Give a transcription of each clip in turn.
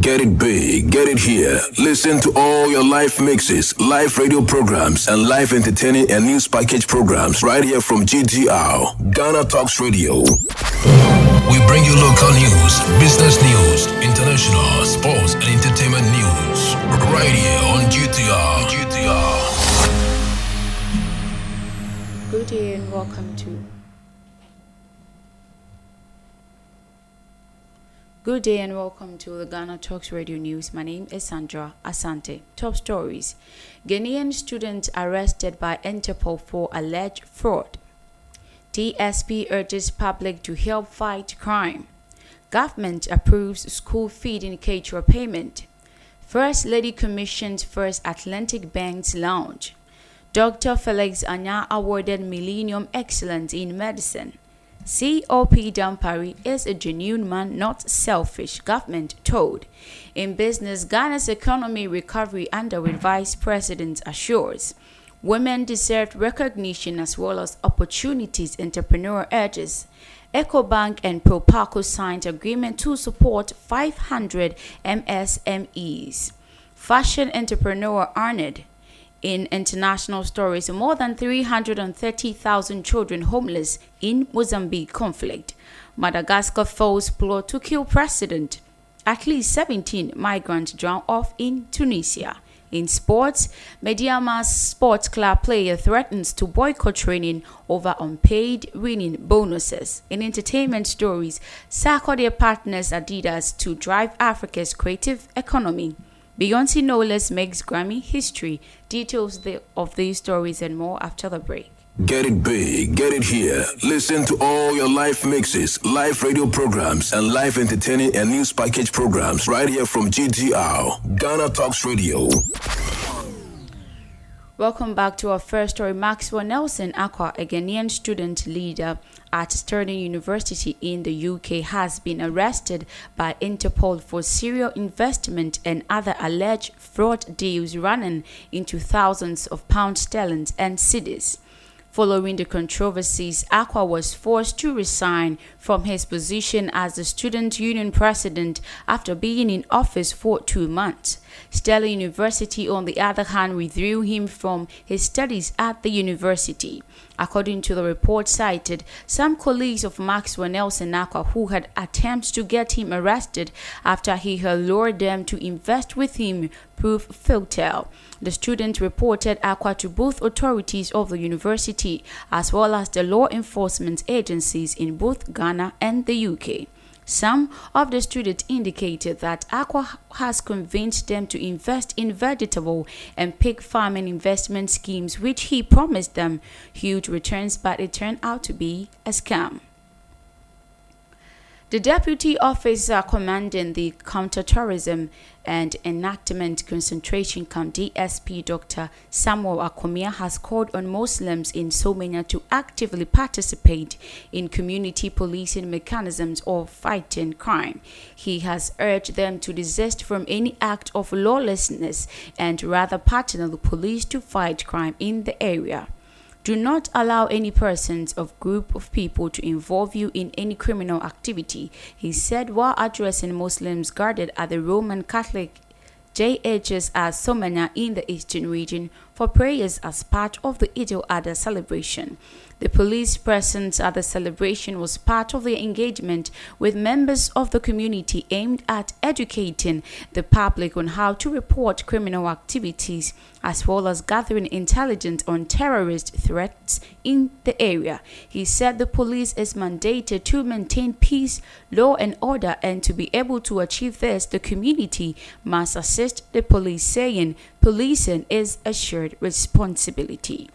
Get it big, get it here. Listen to all your live mixes, live radio programs, and live entertaining and news package programs right here from GTR, Ghana Talks Radio. We bring you local news, business news, international, sports, and entertainment news right here on GTR. GTR. Good day and welcome to Good day and welcome to the Ghana Talks Radio News. My name is Sandra Asante. Top stories Ghanaian student arrested by Interpol for alleged fraud. DSP urges public to help fight crime. Government approves school feeding caterer payment. First Lady commissions First Atlantic Bank's lounge. Dr. Felix Anyah awarded Millennium Excellence in Medicine. COP Dampare is a genuine man, not selfish, government told. In business, Ghana's economy recovery under with Vice President assures. Women deserve recognition as well as opportunities, entrepreneur urges. EcoBank and Proparco signed agreement to support 500 MSMEs. Fashion entrepreneur Arnold in international stories, more than 330,000 children homeless in Mozambique conflict. Madagascar foes plot to kill president. At least 17 migrants drown off in Tunisia. In sports, Medeama's sports club player threatens to boycott training over unpaid winning bonuses. In entertainment stories, Sarkodie partners Adidas to drive Africa's creative economy. Beyonce no less makes Grammy history. Details of these stories and more after the break. Get it big, get it here. Listen to all your live mixes, live radio programs, and live entertaining and news package programs right here from GTR, Ghana Talks Radio. Welcome back to our first story. Maxwell Nelson Acquah, a Ghanaian student leader at Stirling University in the UK, has been arrested by Interpol for serial investment and other alleged fraud deals running into thousands of pounds sterling and cedis. Following the controversies, Acquah was forced to resign from his position as the student union president after being in office for two months. Stirling University, on the other hand, withdrew him from his studies at the university. According to the report cited, some colleagues of Maxwell Nelson Acquah who had attempts to get him arrested after he had lured them to invest with him proved futile. The student reported Acquah to both authorities of the university as well as the law enforcement agencies in both Ghana and the UK. Some of the students indicated that Acquah has convinced them to invest in vegetable and pig farming investment schemes, which he promised them huge returns, but it turned out to be a scam. The Deputy Officer commanding the Counterterrorism and Enactment Concentration Camp DSP Dr. Samuel Akomia has called on Muslims in Somanya to actively participate in community policing mechanisms of fighting crime. He has urged them to desist from any act of lawlessness and rather partner the police to fight crime in the area. Do not allow any persons or group of people to involve you in any criminal activity, he said while addressing Muslims gathered at the Roman Catholic JHS at Somanya in the eastern region for prayers as part of the Eid al-Adha celebration. The police presence at the celebration was part of the engagement with members of the community aimed at educating the public on how to report criminal activities as well as gathering intelligence on terrorist threats in the area. He said the police is mandated to maintain peace, law and order and to be able to achieve this the community must assist the police saying policing is a shared responsibility.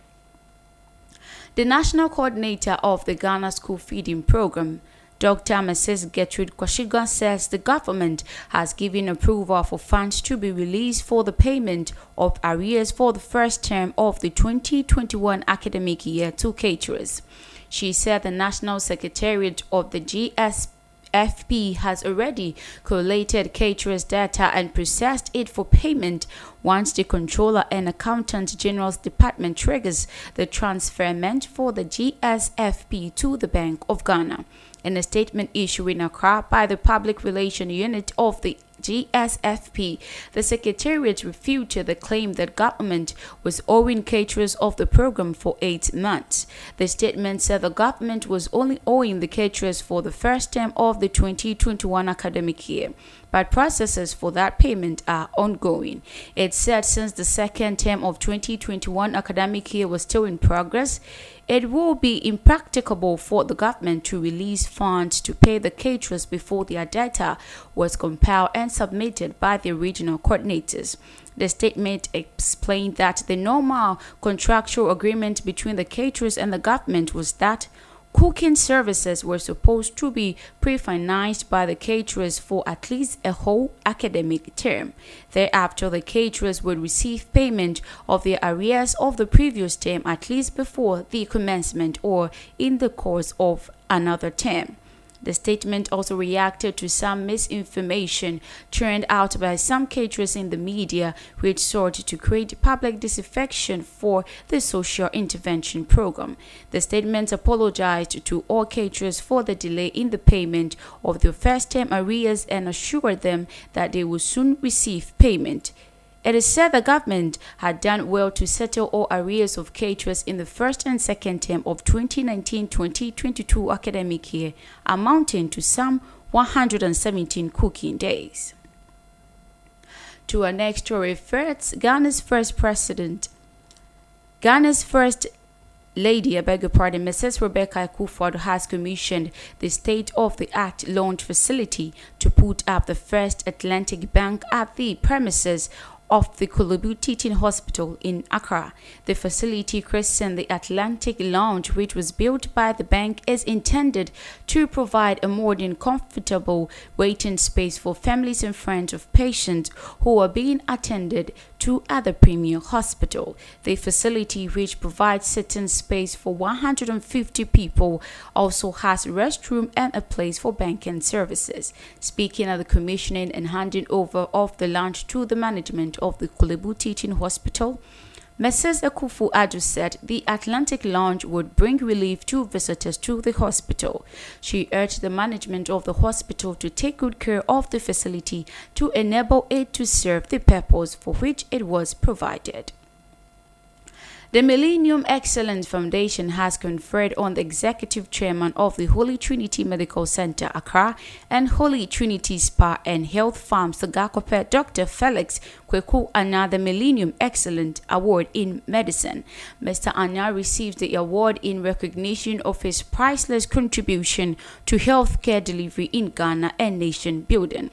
The national coordinator of the Ghana School Feeding Program, Dr. Mrs. Gertrude Quashigah says the government has given approval for funds to be released for the payment of arrears for the first term of the 2021 academic year to caterers. She said the National Secretariat of the GSP FP has already collated caterers data and processed it for payment once the Controller and Accountant General's Department triggers the transferment for the GSFP to the Bank of Ghana. In a statement issued in Accra by the Public Relation Unit of the GSFP, the Secretariat refuted the claim that government was owing caterers of the program for eight months. The statement said the government was only owing the caterers for the first term of the 2021 academic year but processes for that payment are ongoing. It said since the second term of 2021 academic year was still in progress, it will be impracticable for the government to release funds to pay the caterers before their data was compiled and submitted by the regional coordinators. The statement explained that the normal contractual agreement between the caterers and the government was that Cooking services were supposed to be pre-financed by the caterers for at least a whole academic term. Thereafter, the caterers would receive payment of their arrears of the previous term at least before the commencement or in the course of another term. The statement also reacted to some misinformation churned out by some caterers in the media, which sought to create public disaffection for the social intervention program. The statement apologized to all caterers for the delay in the payment of their first term arrears and assured them that they will soon receive payment. It is said the government had done well to settle all arrears of caterers in the first and second term of 2019-2022 academic year, amounting to some 117 cooking days. To our next story, first, Ghana's first president, Ghana's first Lady, I beg your pardon, Mrs. Rebecca Akufo-Addo has commissioned the state-of-the-art launch facility to put up the first Atlantic Bank at the premises of the Korle Bu Teaching Hospital in Accra. The facility christened the Atlantic Lounge, which was built by the bank, is intended to provide a modern, comfortable waiting space for families and friends of patients who are being attended to at the Premier Hospital. The facility, which provides sitting space for 150 people, also has restroom and a place for banking services. Speaking at the commissioning and handing over of the lounge to the management of the Korle Bu Teaching Hospital, Mrs. Akufo-Addo said the Atlantic Lounge would bring relief to visitors to the hospital. She urged the management of the hospital to take good care of the facility to enable it to serve the purpose for which it was provided. The Millennium Excellence Foundation has conferred on the executive chairman of the Holy Trinity Medical Center, Accra, and Holy Trinity Spa and Health Farms, Gakope, Dr. Felix Kweku Anyah, the Millennium Excellence Award in Medicine. Mr. Anyah received the award in recognition of his priceless contribution to healthcare delivery in Ghana and nation building.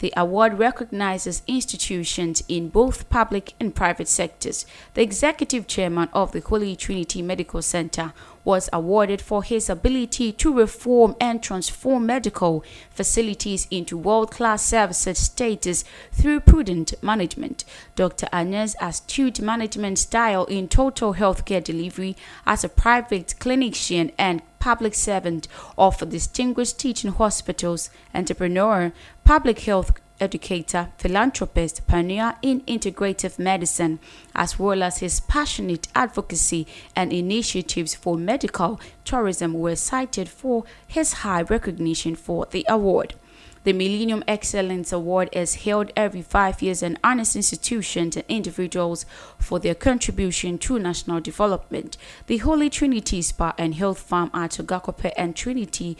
The award recognizes institutions in both public and private sectors. The executive chairman of the Holy Trinity Medical Center was awarded for his ability to reform and transform medical facilities into world-class services status through prudent management. Dr. Anyah's astute management style in total healthcare delivery as a private clinician and public servant of distinguished teaching hospitals, entrepreneur, public health educator, philanthropist, pioneer in integrative medicine, as well as his passionate advocacy and initiatives for medical tourism were cited for his high recognition for the award. The Millennium Excellence Award is held every five years and honors institutions and individuals for their contribution to national development. The Holy Trinity Spa and Health Farm at Gakope and Trinity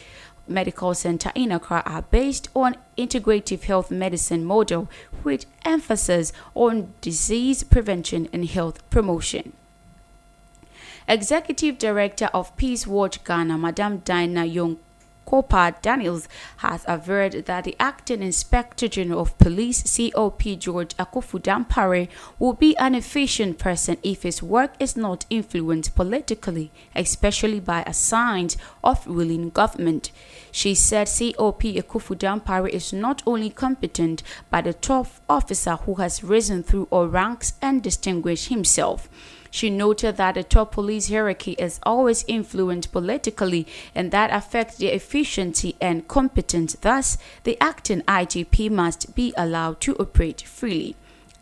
Medical Center in Accra are based on integrative health medicine model with emphasis on disease prevention and health promotion. Executive Director of Peace Watch Ghana, Madam Dinah Young Copa Daniels has averred that the acting Inspector General of Police, COP George Akuffo Dampare, will be an efficient person if his work is not influenced politically, especially by a sign of ruling government. She said COP Akuffo Dampare is not only competent, but a tough officer who has risen through all ranks and distinguished himself. She noted that the top police hierarchy is always influenced politically and that affects their efficiency and competence. Thus, the acting IGP must be allowed to operate freely.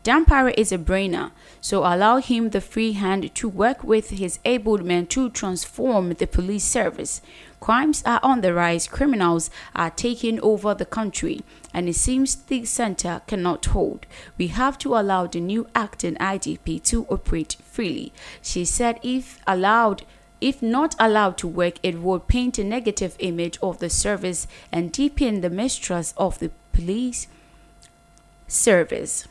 Dampare is a brainer, so allow him the free hand to work with his able men to transform the police service. Crimes are on the rise, criminals are taking over the country, and it seems the center cannot hold. We have to allow the new acting IGP to operate freely. She said if allowed if not allowed to work, it would paint a negative image of the service and deepen the mistrust of the police service.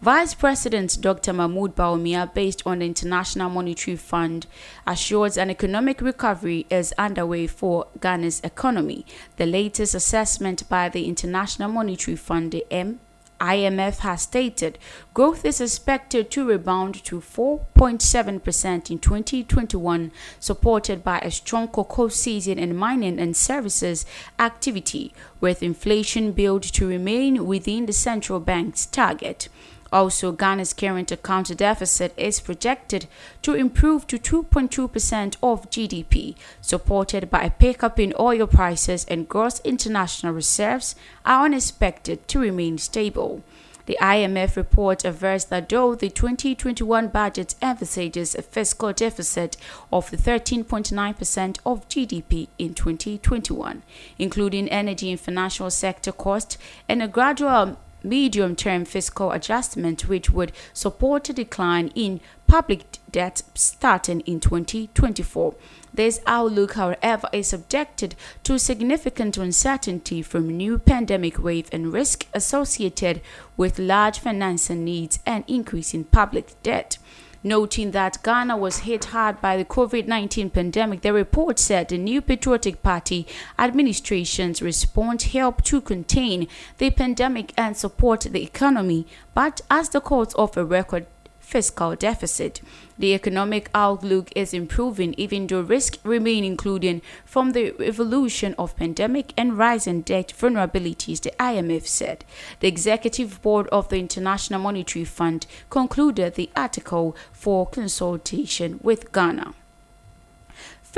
Vice President Dr. Mahmoud Bawumia, based on the International Monetary Fund, assures an economic recovery is underway for Ghana's economy. The latest assessment by the International Monetary Fund, the M IMF has stated growth is expected to rebound to 4.7% in 2021, supported by a strong cocoa season in mining and services activity, with inflation billed to remain within the central bank's target. Also, Ghana's current account deficit is projected to improve to 2.2% of GDP, supported by a pickup in oil prices and gross international reserves are unexpected to remain stable. The IMF report avers that though the 2021 budget envisages a fiscal deficit of 13.9% of GDP in 2021, including energy and financial sector costs and a gradual medium term fiscal adjustment, which would support a decline in public debt starting in 2024. This outlook, however, is subjected to significant uncertainty from new pandemic wave and risk associated with large financing needs and increasing public debt. Noting that Ghana was hit hard by the COVID 19 pandemic, the report said the new Patriotic Party administration's response helped to contain the pandemic and support the economy, but as the cause of a record fiscal deficit. The economic outlook is improving even though risks remain including from the evolution of pandemic and rising debt vulnerabilities, the IMF said. The executive board of the International Monetary Fund concluded the Article IV consultation with Ghana.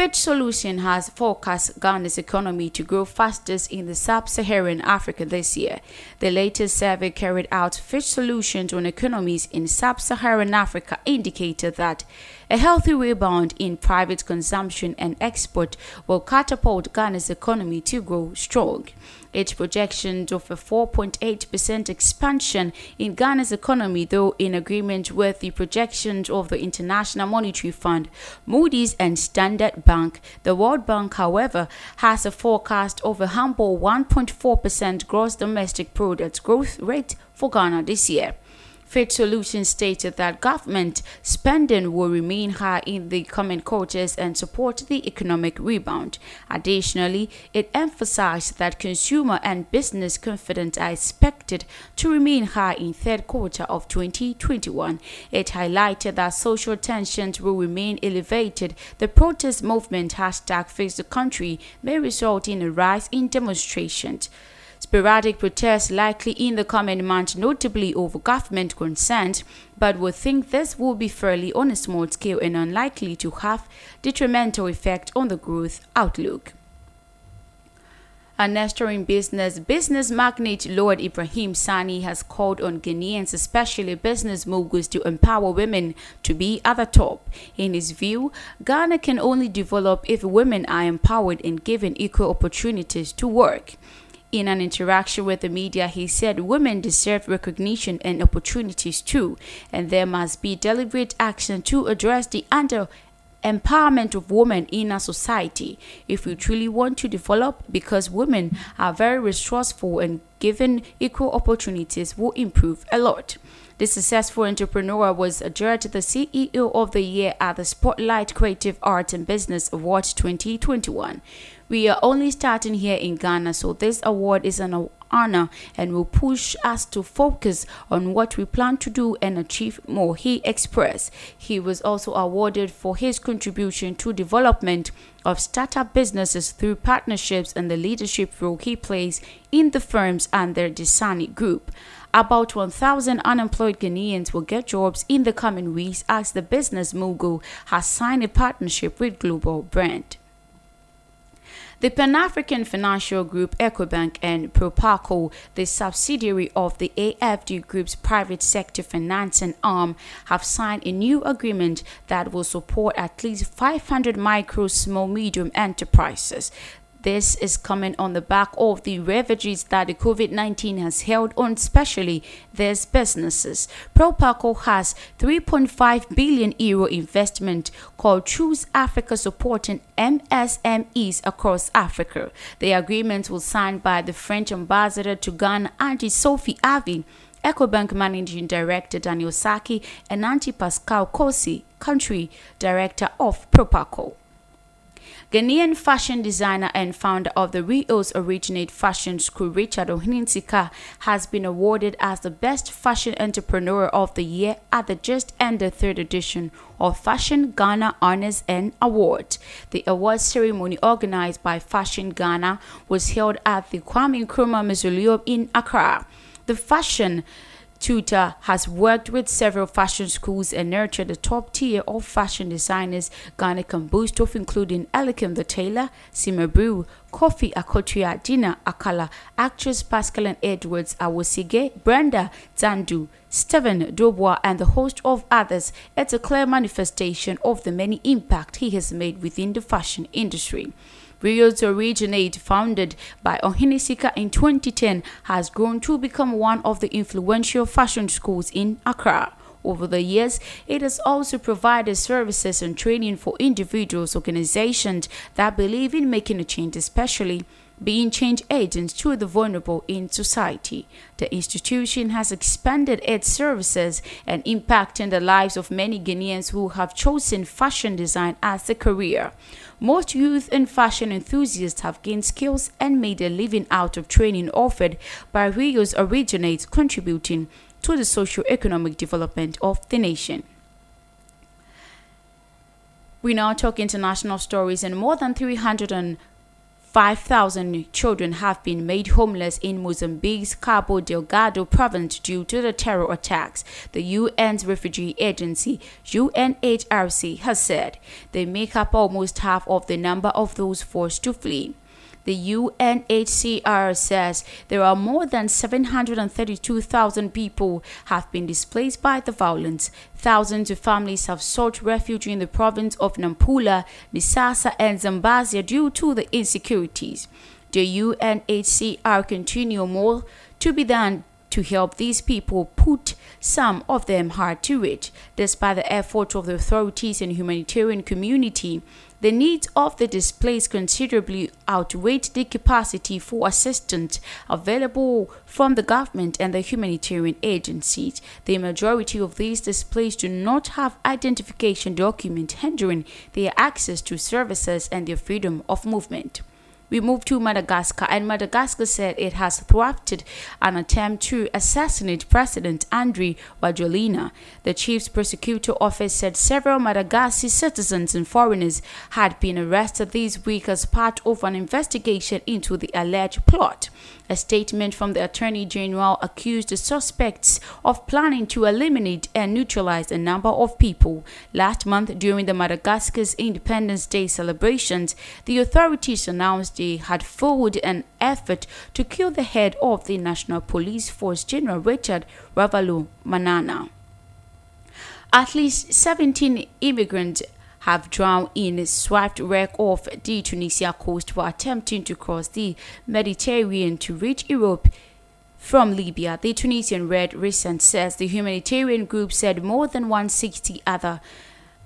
Fitch Solution has forecast Ghana's economy to grow fastest in the sub-Saharan Africa this year. The latest survey carried out Fitch Solutions on economies in sub-Saharan Africa indicated that a healthy rebound in private consumption and export will catapult Ghana's economy to grow strong its projection of a 4.8% expansion in Ghana's economy, though in agreement with the projections of the International Monetary Fund, Moody's, and Standard Bank. The World Bank, however, has a forecast of a humble 1.4% gross domestic product growth rate for Ghana this year. Fitch Solutions stated that government spending will remain high in the coming quarters and support the economic rebound. Additionally, it emphasized that consumer and business confidence are expected to remain high in third quarter of 2021. It highlighted that social tensions will remain elevated. The protest movement hashtag Fix the Country may result in a rise in demonstrations. Sporadic protests likely in the coming months, notably over government consent, but would think this will be fairly on a small scale and unlikely to have detrimental effect on the growth outlook. A nurturing business, business magnate Lord Ibrahim Sani has called on Ghanaians, especially business moguls, to empower women to be at the top. In his view, Ghana can only develop if women are empowered and given equal opportunities to work. In an interaction with the media, he said women deserve recognition and opportunities too, and there must be deliberate action to address the under empowerment of women in our society if we truly want to develop because women are very resourceful and given equal opportunities will improve a lot the successful entrepreneur was adjudged the CEO of the Year at the Spotlight Creative Arts and Business Award 2021. We are only starting here in Ghana, so this award is an honor and will push us to focus on what we plan to do and achieve more, he expressed. He was also awarded for his contribution to development of startup businesses through partnerships and the leadership role he plays in the firms and their Desani group. About 1,000 unemployed Ghanaians will get jobs in the coming weeks as the business mogul has signed a partnership with Global Brand. The Pan African Financial Group, Ecobank, and Proparco, the subsidiary of the AFD Group's private sector financing arm, have signed a new agreement that will support at least 500 micro, small, medium enterprises. This is coming on the back of the ravages that the COVID 19 has held on, especially these businesses. Proparco has 3.5 billion euro investment called Choose Africa supporting MSMEs across Africa. The agreement was signed by the French ambassador to Ghana, Anne-Sophie Avé. EcoBank Managing Director Daniel Sackey and Auntie Pascal Kosi, Country Director of Proparco. Ghanaian fashion designer and founder of the Rios Originate Fashion School, Richard Ohininsika, has been awarded as the Best Fashion Entrepreneur of the Year at the just ended third edition of Fashion Ghana Honors and Award. The award ceremony organized by Fashion Ghana was held at the Kwame Nkrumah Mausoleum in Accra. The fashion Tutor has worked with several fashion schools and nurtured the top tier of fashion designers Ghana can boast of, including Elikem the Tailor, Sima Brew, Kofi Akotua, Dina Akala, actress Pascaline Edwards Awosige, Brenda Zandu, Stephen Dubois, and the host of others. It's a clear manifestation of the many impact he has made within the fashion industry. Rios Originate, founded by Ohininsika in 2010, has grown to become one of the influential fashion schools in Accra. Over the years, it has also provided services and training for individuals, organizations that believe in making a change, especially being change agents to the vulnerable in society. The institution has expanded its services and impacting the lives of many Ghanaians who have chosen fashion design as a career. Most youth and fashion enthusiasts have gained skills and made a living out of training offered by Rios Originates, contributing to the socio-economic development of the nation. We now talk international stories and more than 300 5,000 children have been made homeless in Mozambique's Cabo Delgado province due to the terror attacks, the UN's refugee agency, UNHRC, has said. They make up almost half of the number of those forced to flee. The UNHCR says there are more than 732,000 people have been displaced by the violence. Thousands of families have sought refuge in the province of Nampula, Niassa, and Zambezia due to the insecurities. The UNHCR continue more to be done to help these people put some of them hard to reach. Despite the efforts of the authorities and humanitarian community, the needs of the displaced considerably outweigh the capacity for assistance available from the government and the humanitarian agencies. The majority of these displaced do not have identification documents hindering their access to services and their freedom of movement. We moved to Madagascar, and Madagascar said it has thwarted an attempt to assassinate President Andry Rajoelina. The chief's prosecutor office said several Madagascar citizens and foreigners had been arrested this week as part of an investigation into the alleged plot. A statement from the Attorney General accused the suspects of planning to eliminate and neutralize a number of people. Last month, during the Madagascar's Independence Day celebrations, the authorities announced they had forwarded an effort to kill the head of the National Police Force, General Richard Ravalomanana. At least 17 immigrants have drowned in a swift wreck off the Tunisia coast while attempting to cross the Mediterranean to reach Europe from Libya. The Tunisian Red Crescent says the humanitarian group said more than 160 other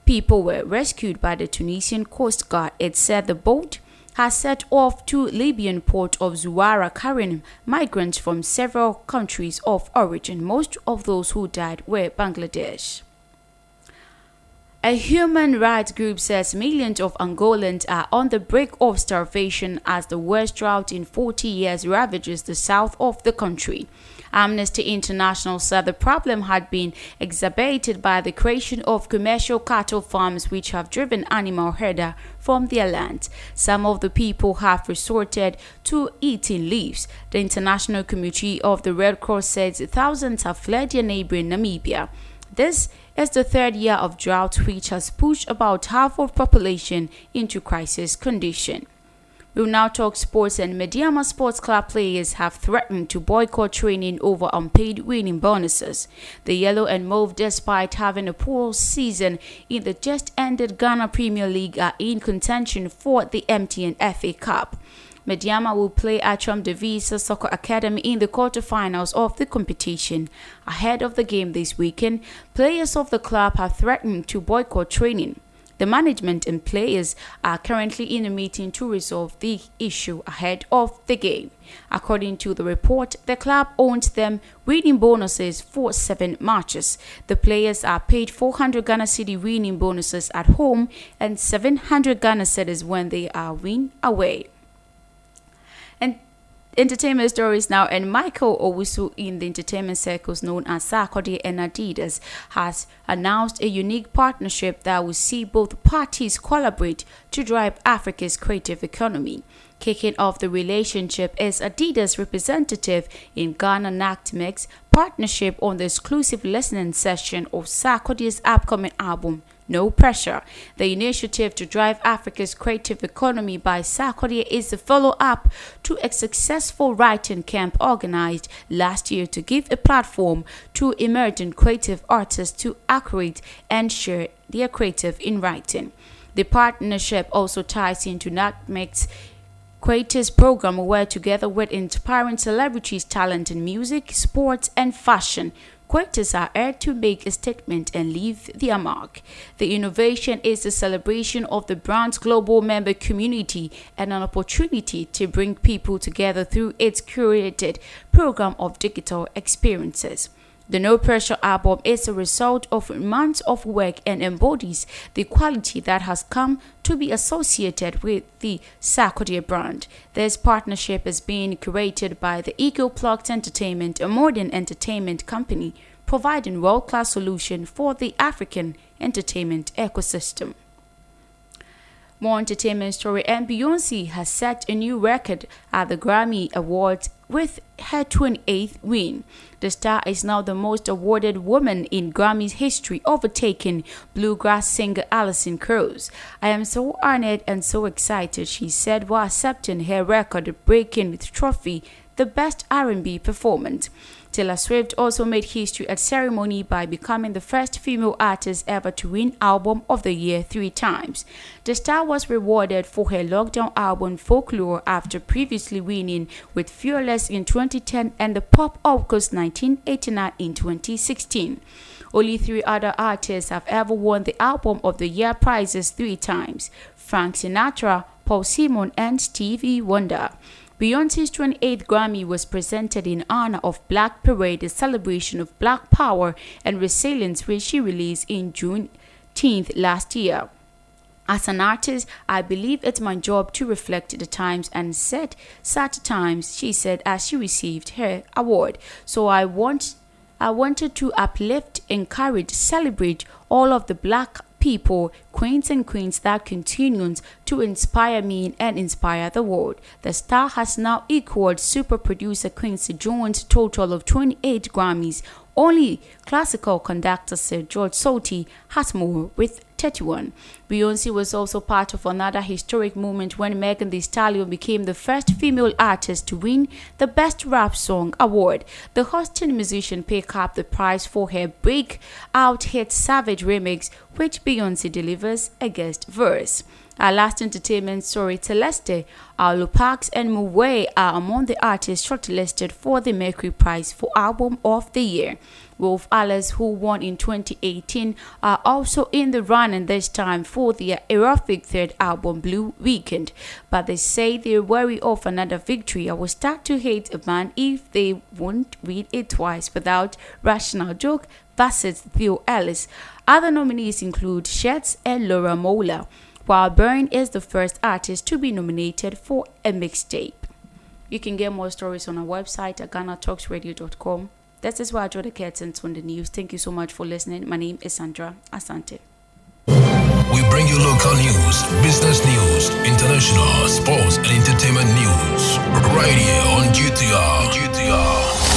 people were rescued by the Tunisian Coast Guard. It said the boat has set off to Libyan port of Zuwara carrying migrants from several countries of origin. Most of those who died were Bangladesh. A human rights group says millions of Angolans are on the brink of starvation as the worst drought in 40 years ravages the south of the country. Amnesty International said the problem had been exacerbated by the creation of commercial cattle farms which have driven animal herder from their land. Some of the people have resorted to eating leaves. The International Committee of the Red Cross says thousands have fled their neighboring Namibia. This is the third year of drought which has pushed about half of population into crisis condition. We will now talk sports and Medeama Sports Club players have threatened to boycott training over unpaid winning bonuses. The Yellow and Mauve, despite having a poor season in the just ended Ghana Premier League, are in contention for the MTN FA Cup. Medeama will play Attram De Visser Soccer Academy in the quarterfinals of the competition. Ahead of the game this weekend, players of the club have threatened to boycott training. The management and players are currently in a meeting to resolve the issue ahead of the game. According to the report, the club owns them winning bonuses for seven matches. The players are paid 400 Ghana Cedi winning bonuses at home and 700 Ghana Cedis when they are win away entertainment stories now, and Michael Owusu in the entertainment circles known as Sarkodie and Adidas has announced a unique partnership that will see both parties collaborate to drive Africa's creative economy. Kicking off the relationship is Adidas representative in Ghana NACTMEX partnership on the exclusive listening session of Sarkodie's upcoming album no pressure. The initiative to drive Africa's creative economy by Sarkodie is a follow up to a successful writing camp organized last year to give a platform to emerging creative artists to accurate and share their creative in writing. The partnership also ties into NACTMEX Creators program where together with inspiring celebrities, talent in music, sports, and fashion, Creators are urged to make a statement and leave their mark. The innovation is a celebration of the brand's global member community and an opportunity to bring people together through its curated program of digital experiences. The No Pressure album is a result of months of work and embodies the quality that has come to be associated with the Sarkodie brand. This partnership is being curated by the Eco Plugged Entertainment, a modern entertainment company providing world-class solution for the African entertainment ecosystem. More entertainment story and Beyonce has set a new record at the Grammy Awards with her 28th win. The star is now the most awarded woman in Grammy's history, overtaking bluegrass singer Alison Krauss. I am so honored and so excited, she said while accepting her record-breaking trophy, the Best R&B Performance. Taylor Swift also made history at ceremony by becoming the first female artist ever to win Album of the Year three times. The star was rewarded for her lockdown album Folklore after previously winning with Fearless in 2010 and the Pop August 1989 in 2016. Only three other artists have ever won the Album of the Year prizes three times Frank Sinatra, Paul Simon, and Stevie Wonder. Beyonce's 28th Grammy was presented in honor of Black Parade, a celebration of Black power and resilience, which she released in June 10th last year. As an artist, I believe it's my job to reflect the times and set such times, she said as she received her award. So I want I wanted to uplift, encourage, celebrate all of the black people, queens and queens that continues to inspire me and inspire the world. The star has now equaled super producer Quincy Jones' total of 28 Grammys. Only classical conductor Sir George Solti has more with 31. Beyonce was also part of another historic moment when Megan Thee Stallion became the first female artist to win the Best Rap Song award. The Houston musician picked up the prize for her breakout hit Savage remix, which Beyonce delivers a guest verse. Our last entertainment story, Celeste, Arlo Parks, and Mogwai are among the artists shortlisted for the Mercury Prize for Album of the Year. Wolf Alice, who won in 2018, are also in the running this time for their erotic third album, Blue Weekend. But they say they're wary of another victory. I will start to hate a man if they won't read it twice without rational joke versus Theo Ellis. Other nominees include Ghetts and Laura Mvula while Berwyn is the first artist to be nominated for a mixtape. You can get more stories on our website at GhanaTalksRadio.com. This is where I draw the curtains on the news. Thank you so much for listening. My name is Sandra Asante. We bring you local news, business news, international, sports, and entertainment news right here on GTR.